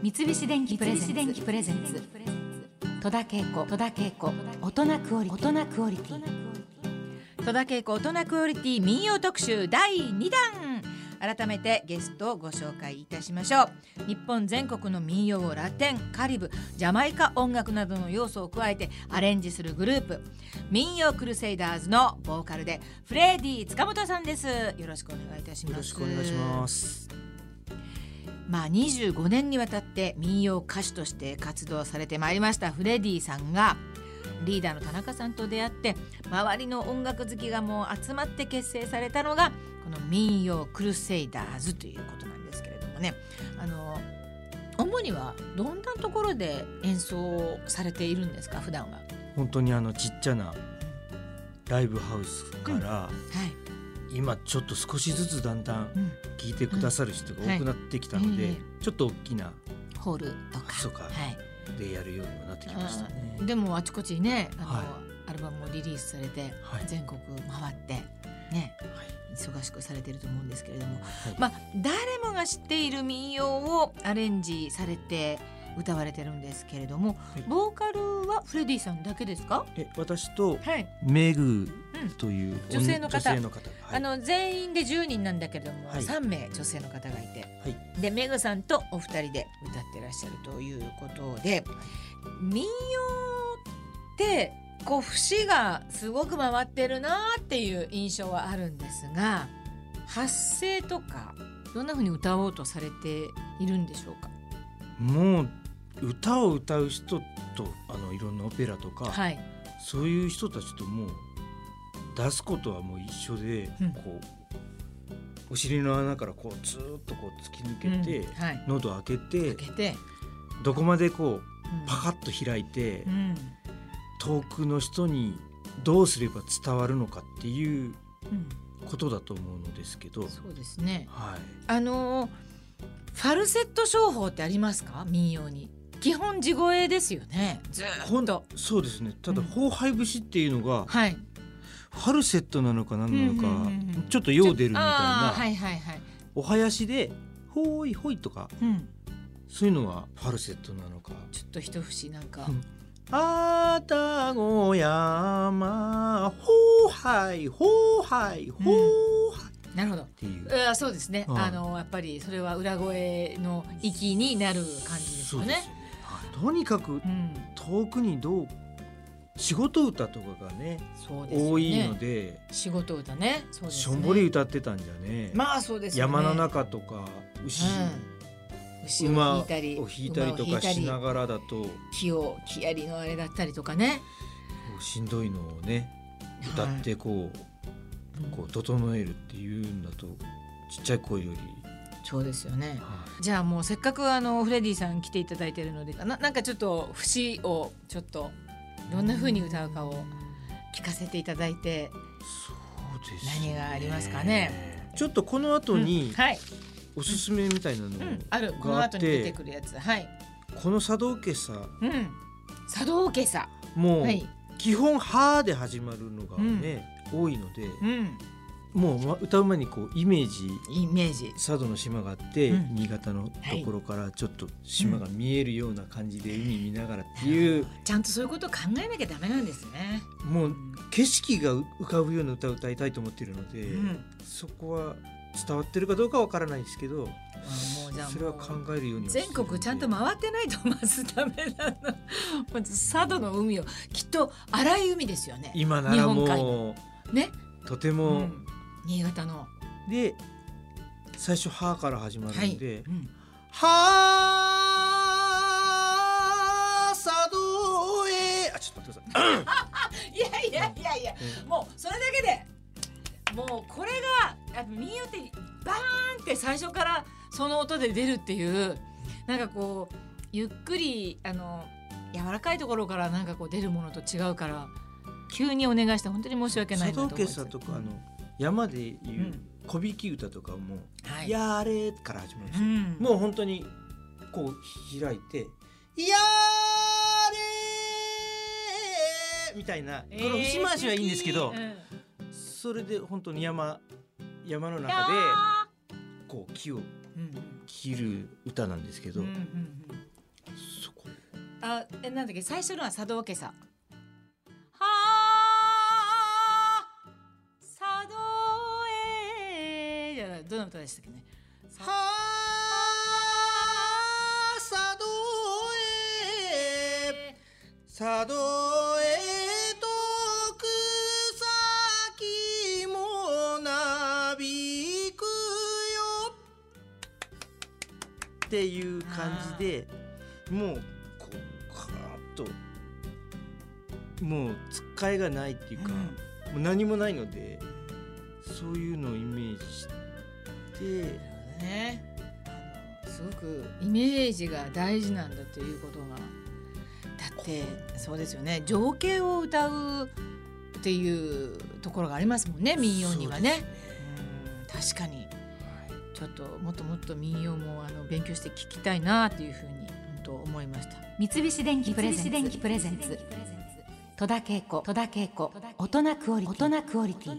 三菱電機プレゼンツ。戸田恵子。戸田恵子。大人クオリティ。大人クオリティ。戸田恵子大人クオリティ。民謡特集。第2弾。改めてゲストをご紹介いたしましょう。日本全国の民謡をラテンカリブジャマイカ音楽などの要素を加えてアレンジするグループ。民謡クルセイダーズのボーカルでフレディ塚本さんです。よろしくお願いいたします。よろしくお願いしますまあ25年にわたって民謡歌手として活動されてまいりました。フレディさんがリーダーの田中さんと出会って周りの音楽好きがもう集まって結成されたのがこの民謡クルセイダーズということなんですけれどもね。あの主にはどんなところで演奏されているんですか普段は？本当にあのちっちゃなライブハウスから、はい今ちょっと少しずつだんだんうん。聞いてくださる人が多くなってきたので、ちょっと大きなホールとか。そうか。はい。でやるようにもなってきましたね。でもあちこちにねあの、はい。アルバムもリリースされて、はい。全国回ってねはい。忙しくされてると思うんですけれども、はい。まあ誰もが知っている民謡をアレンジされて歌われてるんですけれども、はい。ボーカルはフレディさんだけですか？え私とはい。メグうん。という女性の方。あの全員で10人なんだけれども、はい。3名女性の方がいて、はい。でメグさんとお二人で歌ってらっしゃるということで民謡ってこう節がすごく回ってるなっていう印象はあるんですが発声とかどんな風に歌おうとされているんでしょうか？もう歌を歌う人とあのいろんなオペラとか、はい、そういう人たちともう出すことはもう一緒で、うん。こうお尻の穴からこうずーっとこう突き抜けて、うん。はい、喉開けて開けて、どこまでこううん。パカッと開いて、うん。遠くの人にどうすれば伝わるのかっていううん、ことだと思うのですけど、そうですね。はい、あのーファルセット唱法ってありますか？民謡に。基本地声ですよね。ずーっと。そうですね。ただうん。砲杯節っていうのがはいファルセットなのか何なのか、うんうんうんうん。ちょっとよう出るみたいな、はいはいはい、お囃子で「ほいほい」とかうん、そういうのがファルセットなのか。ちょっと一節なんか、うん。あたごやまほうはいほうはいほうはい。なるほど。っていう、あそうですね、はいあのやっぱりそれは裏声の域になる感じですよね。ね。はい。とにかくうん、遠くにどう仕事歌とかがねね。多いので仕事歌ね。ね。しょんぼり歌ってたんじゃね、まあそうですよね。山の中とか牛、うん。牛を馬を引いたり引いたりとかしながらだと木を木やりのあれだったりとかねしんどいのをね歌ってこう,、こう整えるっていうんだとちっちゃい声より、そうですよね。はじゃあもうせっかくあのフレディさん来ていただいてるのでななんかちょっと節をちょっとどんな風に歌うかを聞かせていただいて、そうですね。何がありますかね。ちょっとこの後にはい、おすすめみたいなのうん、あるこのがあって後に出てくるやつ。はい、この茶道家さうん、茶道家さ。もうはい、基本「は」で始まるのがね、多いのでうん、もうま歌う前にこうイメージイメージ。佐渡の島があって、うん。新潟のところからちょっと島が見えるような感じで海見ながらっていう、ちゃんとそういうことを考えなきゃダメなんですね。もう景色が浮かぶような歌を歌いたいと思っているので、うん。そこは伝わってるかどうかわからないですけどそれは考えるように全国ちゃんと回ってないとまずダメなの。まず佐渡の海をきっと荒い海ですよね。今ならもね、うとてうも、ん、新潟の。で最初「は」から始まるはい。んでうん「は佐渡へ」あちょっと待ってください。いやいやいやいや、もうそれだけで。もうこれが民謡ってバーンって最初からその音で出るっていうなんかこうゆっくりあの柔らかいところからなんかこう出るものと違うから急にお願いして本当に申し訳ない佐なと思います藤家さんとかあの山でいううん。小引き歌とかも「はい。やれ」から始まるんですよ。うん。もう本当にこう開いて「やれ」みたいなこの節回しはいいんですけど、うん。それで本当に山山の中でこう木をうん。切る歌なんですけど、そこあえなんだっけ？最初のは佐渡家さ。はどの歌でしたっけね？さはあ佐渡へ佐渡へと草木もなびくよっていう感じでもうこうカーッともうつっかえがないっていうか、もう何もないのでそういうのをイメージしてねあのすごくイメージが大事なんだということが。だってそうですよね。情景を歌うっていうところがありますもんね民謡にはね。うん確かに。ちょっともっともっと民謡もあの勉強して聞きたいなっていうふうに本当思いました。三菱電機プレゼンツ。戸田恵子。戸田恵子。大人クオリティ